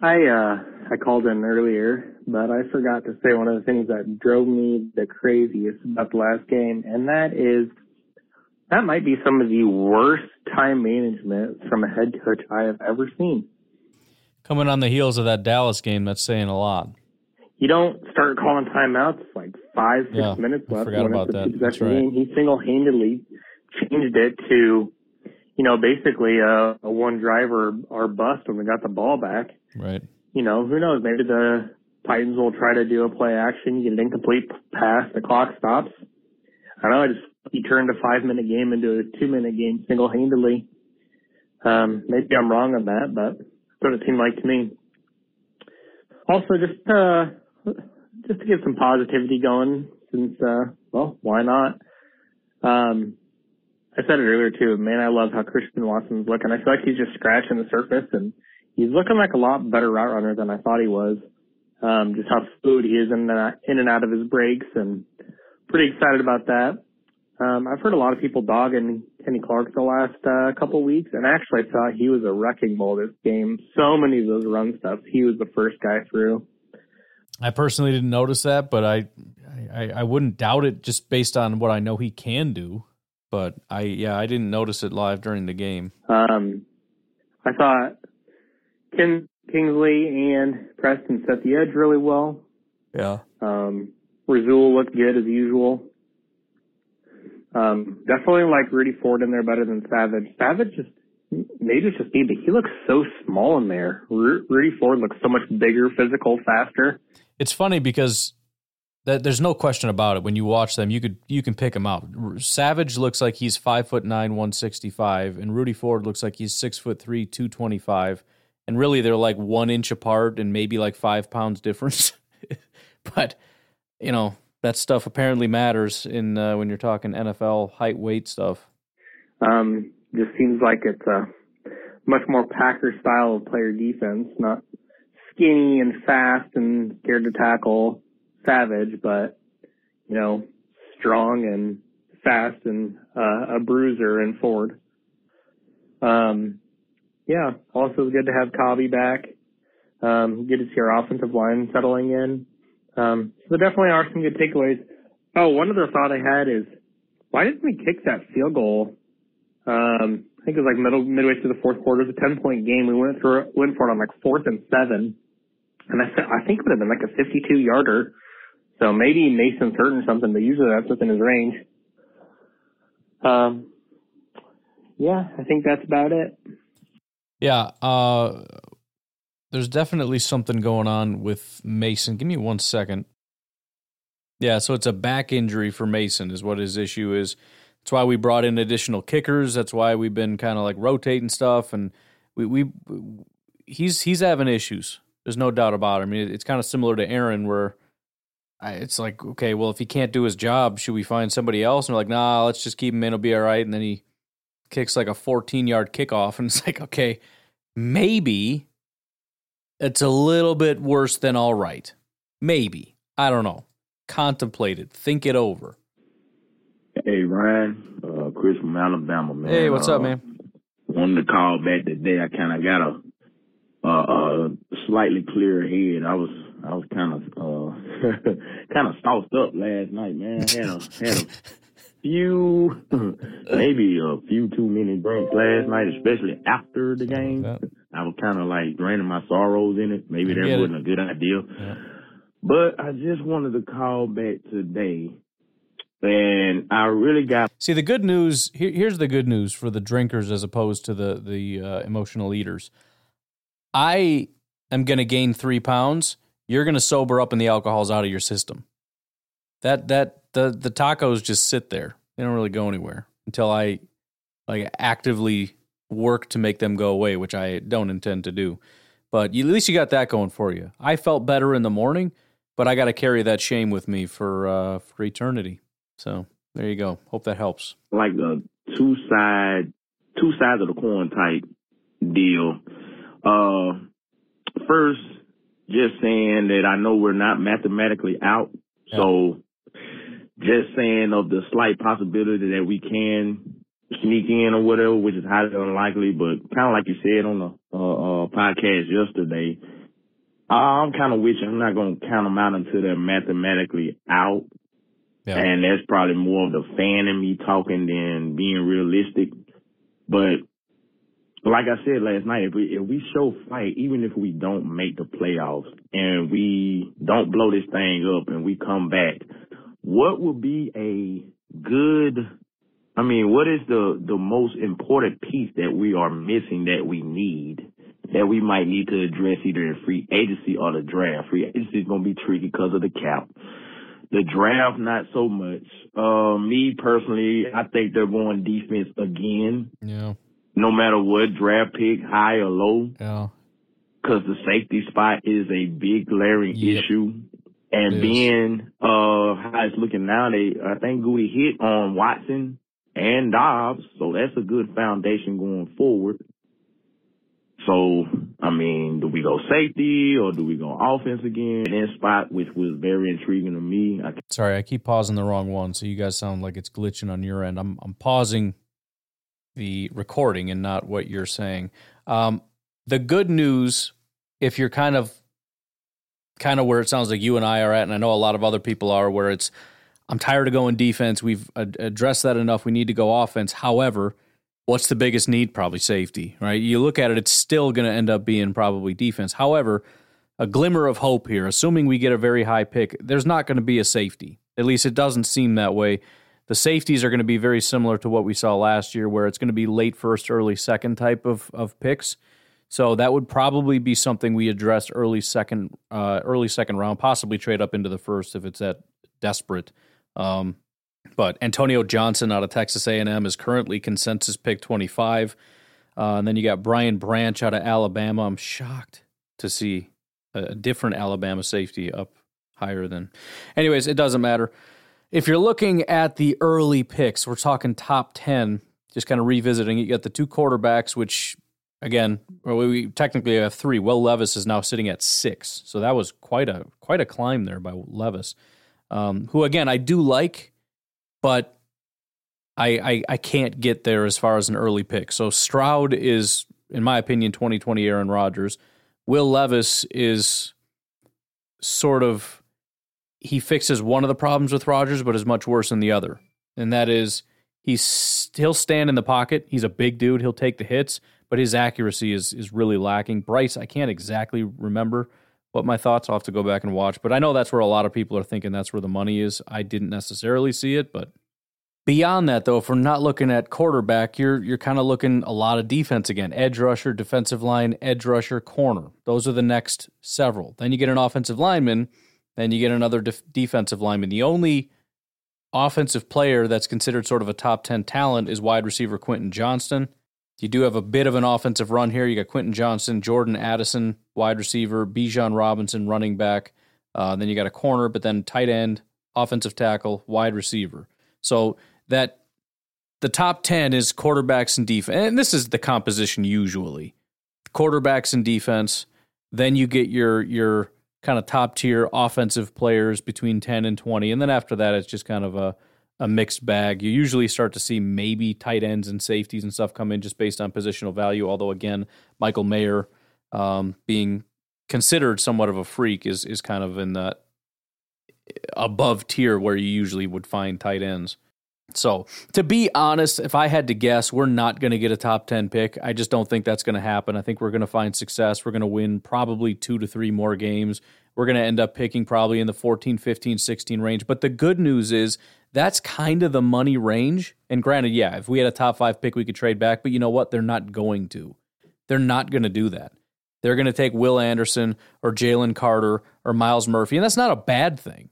I uh I called in earlier, but I forgot to say one of the things that drove me the craziest about the last game, and that is that might be some of the worst time management from a head coach I have ever seen. Coming on the heels of that Dallas game, that's saying a lot. You don't start calling timeouts like five, six Yeah, minutes I forgot about that. That's right. game. He single-handedly changed it to, you know, basically a, a one driver or bust when we got the ball back. Right. you know, who knows? Maybe the Titans will try to do a play action, you get an incomplete pass, the clock stops. I don't know. I just he turned a five minute game into a two minute game single handedly. Um, maybe I'm wrong on that, but that's what it seemed like to me. Also, just uh, just to get some positivity going, since uh, well, why not? Um, I said it earlier too. Man, I love how Christian Watson's looking. I feel like he's just scratching the surface, and he's looking like a lot better route runner than I thought he was. Um, just how fluid he is in and out, in and out of his breaks, and pretty excited about that. Um, I've heard a lot of people dogging Kenny Clark the last uh, couple weeks, and actually I thought he was a wrecking ball this game. So many of those run stuff, he was the first guy through. I personally didn't notice that, but I, I, I wouldn't doubt it just based on what I know he can do. But I, yeah, I didn't notice it live during the game. Um, I thought Ken Kingsley and Preston set the edge really well. Yeah. Um, Rasul looked good as usual. Um, definitely like Rudy Ford in there better than Savage. Savage just, maybe it's just me, but he looks so small in there. Ru- Rudy Ford looks so much bigger, physical, faster. It's funny because that there's no question about it. When you watch them, you could you can pick them out. R- Savage looks like he's five foot nine, one sixty five, and Rudy Ford looks like he's six foot three, two twenty five. And really, they're like one inch apart and maybe like five pounds difference. but you know that stuff apparently matters in uh, when you're talking NFL height weight stuff. Um, just seems like it's a much more Packer style of player defense, not skinny and fast and scared to tackle Savage, but you know, strong and fast and uh, a bruiser and Ford. Um, yeah, also good to have Cobby back. Um, good to see our offensive line settling in. Um, so there definitely are some good takeaways. Oh, one other thought I had is, why didn't we kick that field goal? Um, I think it was like middle midway through the fourth quarter. It was a ten point game. We went through went for it on like fourth and seven, and I I think it would have been like a fifty two yarder. So maybe Mason's hurting something, but usually that's within his range. Um, yeah, I think that's about it. Yeah, uh, there's definitely something going on with Mason. Give me one second. Yeah, so it's a back injury for Mason, is what his issue is. That's why we brought in additional kickers. That's why we've been kind of like rotating stuff, and we we he's he's having issues. There's no doubt about it. I mean, it's kind of similar to Aaron, where I, it's like, okay, well, if he can't do his job, should we find somebody else? And we're like, nah, let's just keep him in. He'll be all right. And then he kicks like a 14 yard kickoff, and it's like, okay, maybe it's a little bit worse than all right. Maybe I don't know. Contemplate it. Think it over. Hey Ryan, uh, Chris from Alabama, man. Hey, what's uh, up, man? Wanted to call back today. I kind of got a uh, uh, slightly clearer head. I was I was kind of uh, kind of sauced up last night, man. Had a had a few, maybe a few too many drinks last night, especially after the game. I was kind of like draining my sorrows in it. Maybe that wasn't a good idea. But I just wanted to call back today, and I really got See, the good news here, here's the good news for the drinkers as opposed to the the uh, emotional eaters. I am going to gain three pounds. You're going to sober up, and the alcohol's out of your system. That that the the tacos just sit there. They don't really go anywhere until I like actively work to make them go away, which I don't intend to do. But you, at least you got that going for you. I felt better in the morning, but I got to carry that shame with me for uh, for eternity. So there you go. Hope that helps. like a two side, two sides of the coin type deal. Uh, first, just saying that I know we're not mathematically out, so just saying of the slight possibility that we can sneak in or whatever, which is highly unlikely, but kind of like you said on the uh, uh, podcast yesterday, I'm kind of with you. I'm not going to count them out until they're mathematically out. And that's probably more of the fan in me talking than being realistic. But like I said last night, if we if we show fight, even if we don't make the playoffs and we don't blow this thing up and we come back, what would be a good I mean, what is the the most important piece that we are missing that we need that we might need to address either in free agency or the draft? Free agency is going to be tricky because of the cap. The draft, not so much. Uh, me personally, I think they're going defense again. Yeah. No matter what draft pick, high or low. Yeah. Because the safety spot is a big glaring Yep. issue. And being uh how it's looking now, they I think Gutey hit on Watson and Doubs, so that's a good foundation going forward. So, I mean, do we go safety or do we go offense again? In spot, which was very intriguing to me. I Sorry, I keep pausing the wrong one, so you guys sound like it's glitching on your end. I'm I'm pausing the recording and not what you're saying. Um, the good news, if you're kind of kind of where it sounds like you and I are at, and I know a lot of other people are, where it's I'm tired of going defense. We've ad- addressed that enough. We need to go offense. However, what's the biggest need? Probably safety, right? You look at it, it's still going to end up being probably defense. However, a glimmer of hope here, assuming we get a very high pick, there's not going to be a safety. At least it doesn't seem that way. The safeties are going to be very similar to what we saw last year, where it's going to be late first, early second type of, of picks. So that would probably be something we address early second, uh, early second round, possibly trade up into the first if it's that desperate. Um, but Antonio Johnson out of Texas A&M is currently consensus pick 25. Uh, and then you got Brian Branch out of Alabama. I'm shocked to see a, different Alabama safety up higher than. Anyways, it doesn't matter. If you're looking at the early picks, we're talking top 10, just kind of revisiting. You got the two quarterbacks, which again, well, we technically have three. Will Levis is now sitting at six, so that was quite a quite a climb there by Levis, um, who again I do like, but I, I I can't get there as far as an early pick. So Stroud is, in my opinion, 2020 Aaron Rodgers. Will Levis is sort of he fixes one of the problems with Rodgers, but is much worse than the other, and that is he's he'll stand in the pocket. He's a big dude. He'll take the hits, but his accuracy is is really lacking. Bryce, I can't exactly remember what my thoughts. I'll have to go back and watch, but I know that's where a lot of people are thinking that's where the money is. I didn't necessarily see it, but beyond that, though, if we're not looking at quarterback, you're you're kind of looking a lot of defense again. Edge rusher, defensive line, edge rusher, corner. Those are the next several. Then you get an offensive lineman. Then you get another def- defensive lineman. The only offensive player that's considered sort of a top 10 talent is wide receiver Quentin Johnston. You do have a bit of an offensive run here. You got Quentin Johnston, Jordan Addison, wide receiver, Bijan Robinson, running back. Uh, then you got a corner, but then tight end, offensive tackle, wide receiver. So that the top 10 is quarterbacks and defense. And this is the composition usually. Quarterbacks and defense. Then you get your your kind of top tier offensive players between 10 and 20. And then after that, it's just kind of a, a mixed bag. You usually start to see maybe tight ends and safeties and stuff come in just based on positional value. Although, again, Michael Mayer um, being considered somewhat of a freak is, is kind of in that above tier where you usually would find tight ends. So, to be honest, if I had to guess, we're not going to get a top 10 pick. I just don't think that's going to happen. I think we're going to find success. We're going to win probably two to three more games. We're going to end up picking probably in the 14, 15, 16 range. But the good news is that's kind of the money range. And granted, yeah, if we had a top five pick, we could trade back. But you know what? They're not going to. They're not going to do that. They're going to take Will Anderson or Jalen Carter or Myles Murphy. And that's not a bad thing.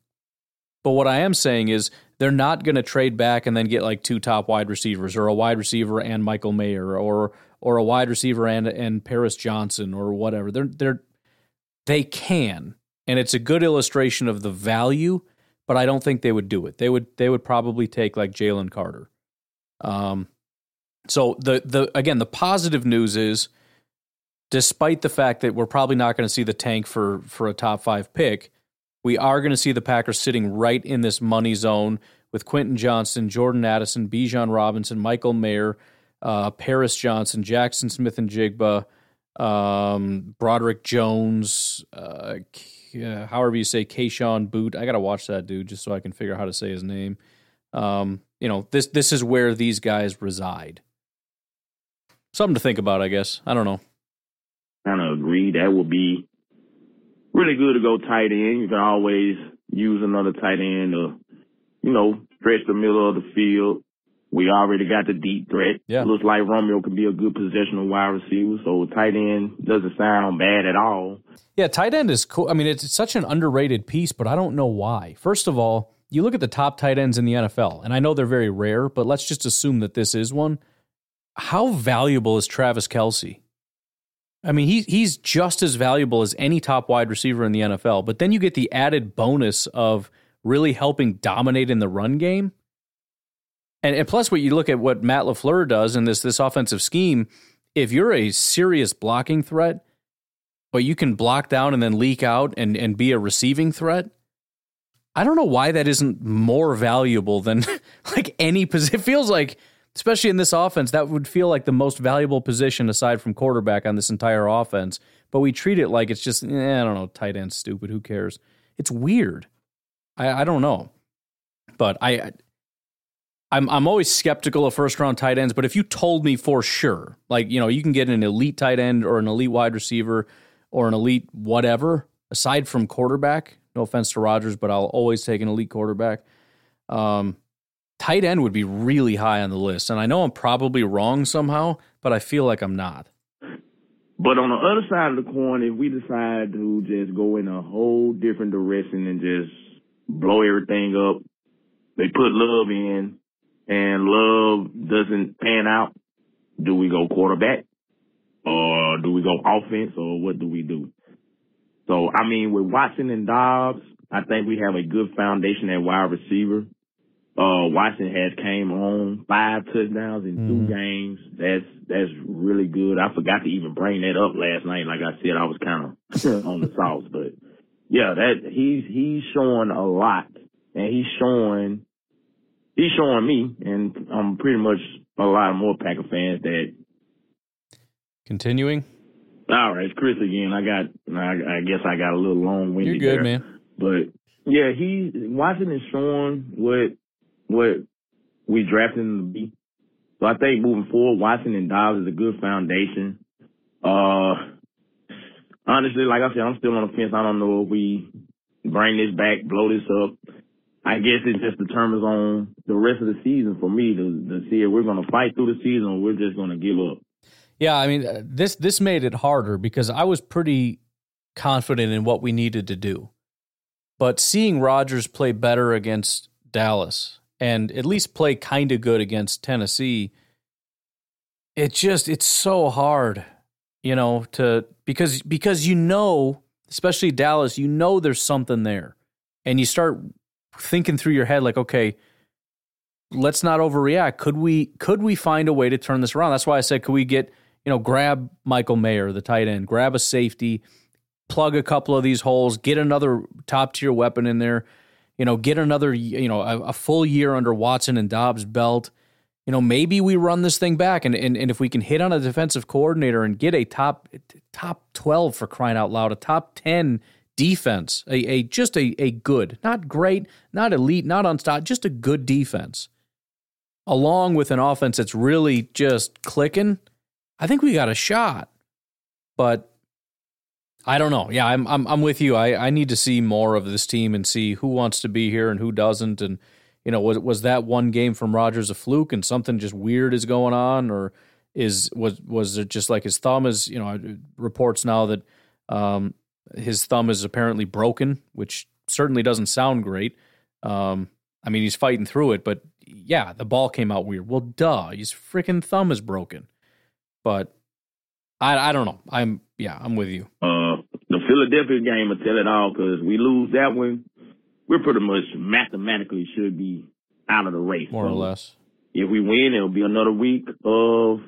But what I am saying is they're not going to trade back and then get like two top wide receivers or a wide receiver and Michael Mayer or or a wide receiver and and Paris Johnson or whatever. They're they're they can, and it's a good illustration of the value. But I don't think they would do it. They would they would probably take like Jalen Carter. Um, so the the again the positive news is, despite the fact that we're probably not going to see the tank for for a top five pick we are going to see the Packers sitting right in this money zone with Quentin Johnston, Jordan Addison, Bijan Robinson, Michael Mayer, uh, Paris Johnson, Jackson Smith-Njigba, um, Broderick Jones, uh, however you say, Kayshon Boot. I got to watch that dude just so I can figure out how to say his name. Um, you know, this this is where these guys reside. Something to think about, I guess. I don't know. Kind of agree. That would be really good to go tight end. You can always use another tight end to, you know, stretch the middle of the field. We already got the deep threat. Yeah. Looks like Romeo could be a good positional wide receiver. So tight end doesn't sound bad at all. Yeah, tight end is cool. I mean, it's such an underrated piece, but I don't know why. First of all, you look at the top tight ends in the NFL, and I know they're very rare, but let's just assume that this is one. How valuable is Travis Kelce? I mean, he, he's just as valuable as any top wide receiver in the NFL. But then you get the added bonus of really helping dominate in the run game. And, and plus, what you look at what Matt LaFleur does in this this offensive scheme, if you're a serious blocking threat, but you can block down and then leak out and, and be a receiving threat, I don't know why that isn't more valuable than like any position. It feels like especially in this offense, that would feel like the most valuable position aside from quarterback on this entire offense. But we treat it like it's just, eh, I don't know, tight end stupid. Who cares? It's weird. I, I don't know. But I, I'm I'm always skeptical of first round tight ends. But if you told me for sure, like you know, you can get an elite tight end or an elite wide receiver or an elite whatever aside from quarterback. No offense to Rodgers, but I'll always take an elite quarterback. Um, tight end would be really high on the list. And I know I'm probably wrong somehow, but I feel like I'm not. But on the other side of the coin, if we decide to just go in a whole different direction and just blow everything up, they put love in and love doesn't pan out, do we go quarterback? Or do we go offense or what do we do? So, I mean, with Watson and Doubs, I think we have a good foundation at wide receiver. Uh, Watson has came on five touchdowns in two Mm-hmm. games. That's that's really good. I forgot to even bring that up last night. Like I said, I was kind of on the sauce, but yeah, that he's he's showing a lot, and he's showing he's showing me, and I'm pretty much a lot more Packer fans that. Continuing. All right, it's Chris again. I got, I, I guess I got a little long winded. You're good, man. But yeah, he Watson is showing what what we drafted him to be. So I think moving forward, Watson and Doubs is a good foundation. Uh, honestly, like I said, I'm still on the fence. I don't know if we bring this back, blow this up. I guess it just determines on the rest of the season for me to, to see if we're going to fight through the season or we're just going to give up. Yeah, I mean uh, this this made it harder because I was pretty confident in what we needed to do. But seeing Rodgers play better against Dallas and at least play kind of good against Tennessee, it just it's so hard, you know, to because because you know, especially Dallas, you know there's something there. And you start thinking through your head like, okay, let's not overreact. Could we could we find a way to turn this around? That's why I said could we get, you know, grab Michael Mayer, the tight end, grab a safety, plug a couple of these holes, get another top tier weapon in there, you know, get another, you know, a, a full year under Watson and Doubs' belt. You know, maybe we run this thing back and, and and if we can hit on a defensive coordinator and get a top top 12 for crying out loud, a top 10 defense, a, a just a, a good, not great, not elite, not unstoppable, just a good defense, along with an offense that's really just clicking, I think we got a shot. But I don't know. Yeah, I'm I'm I'm with you. I, I need to see more of this team and see who wants to be here and who doesn't. And you know, was was that one game from Rodgers a fluke and something just weird is going on, or is was was it just like his thumb is? You know, reports now that um, his thumb is apparently broken, which certainly doesn't sound great. Um, I mean, he's fighting through it, but yeah, the ball came out weird. Well, duh, his freaking thumb is broken. But I I don't know. I'm yeah, I'm with you. Uh, the Philadelphia game will tell it all because we lose that one, we're pretty much mathematically should be out of the race. More or less. If we win, it'll be another week of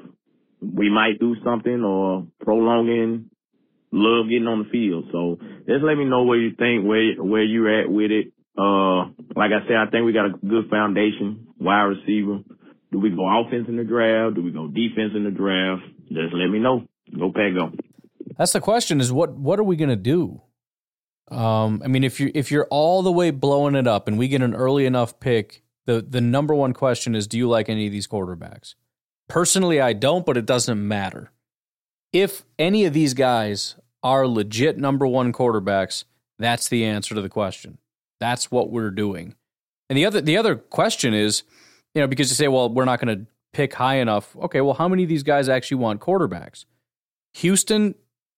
we might do something or prolonging love getting on the field. So just let me know where you think where where you're at with it. Uh, like I said, I think we got a good foundation, wide receiver. Do we go offense in the draft? Do we go defense in the draft? Just let me know. Go pack go. That's the question: is what what are we to do? Um, I mean, if you if you're all the way blowing it up and we get an early enough pick, the the number one question is: Do you like any of these quarterbacks? Personally, I don't, but it doesn't matter. If any of these guys are legit number one quarterbacks, that's the answer to the question. That's what we're doing. And the other the other question is, you know, because you say, well, we're not going to pick high enough. Okay, well, how many of these guys actually want quarterbacks? Houston,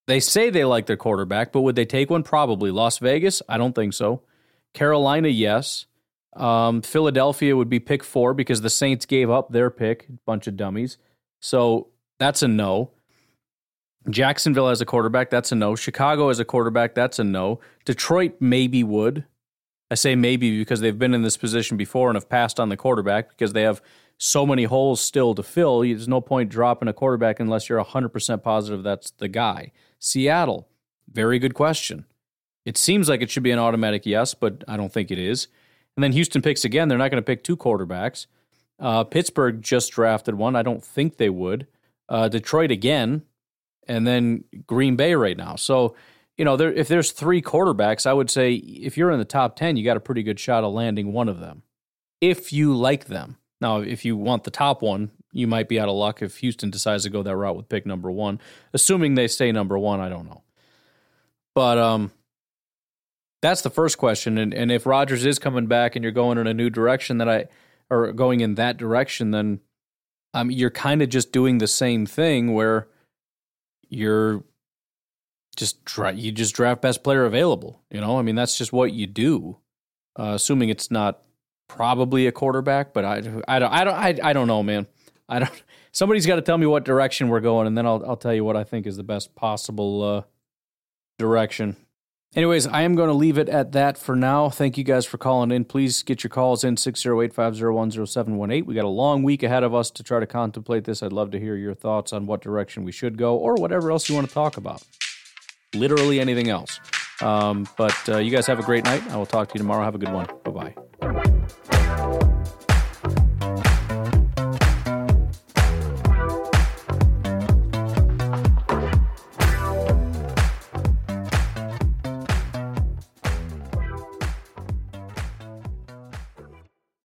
they say they like their quarterback, but would they take one? Probably. Las Vegas, I don't think so. Carolina, yes. Um, Philadelphia would be pick four because the Saints gave up their pick, bunch of dummies. So that's a no. Jacksonville as a quarterback, that's a no. Chicago as a quarterback, that's a no. Detroit maybe would. I say maybe because they've been in this position before and have passed on the quarterback because they have so many holes still to fill. There's no point dropping a quarterback unless you're 100% positive that's the guy. Seattle, very good question. It seems like it should be an automatic yes, but I don't think it is. And then Houston picks again. They're not going to pick two quarterbacks. Uh, Pittsburgh just drafted one. I don't think they would. Uh, Detroit again, and then Green Bay right now. So, you know, there, if there's three quarterbacks, I would say if you're in the top 10, you got a pretty good shot of landing one of them if you like them. Now, if you want the top one, you might be out of luck if Houston decides to go that route with pick number one. Assuming they stay number one, I don't know. But um, that's the first question. And and if Rodgers is coming back and you're going in a new direction that I or going in that direction, then um, you're kind of just doing the same thing where you're just dra- you just draft best player available. You know, I mean that's just what you do. Uh, assuming it's not probably a quarterback, but I I don't I don't I, I don't know, man. I don't. Somebody's got to tell me what direction we're going, and then I'll I'll tell you what I think is the best possible uh, direction. Anyways, I am going to leave it at that for now. Thank you guys for calling in. Please get your calls in 608 501 0718. We got a long week ahead of us to try to contemplate this. I'd love to hear your thoughts on what direction we should go or whatever else you want to talk about. Literally anything else. Um, but uh, you guys have a great night. I will talk to you tomorrow. Have a good one. Bye bye.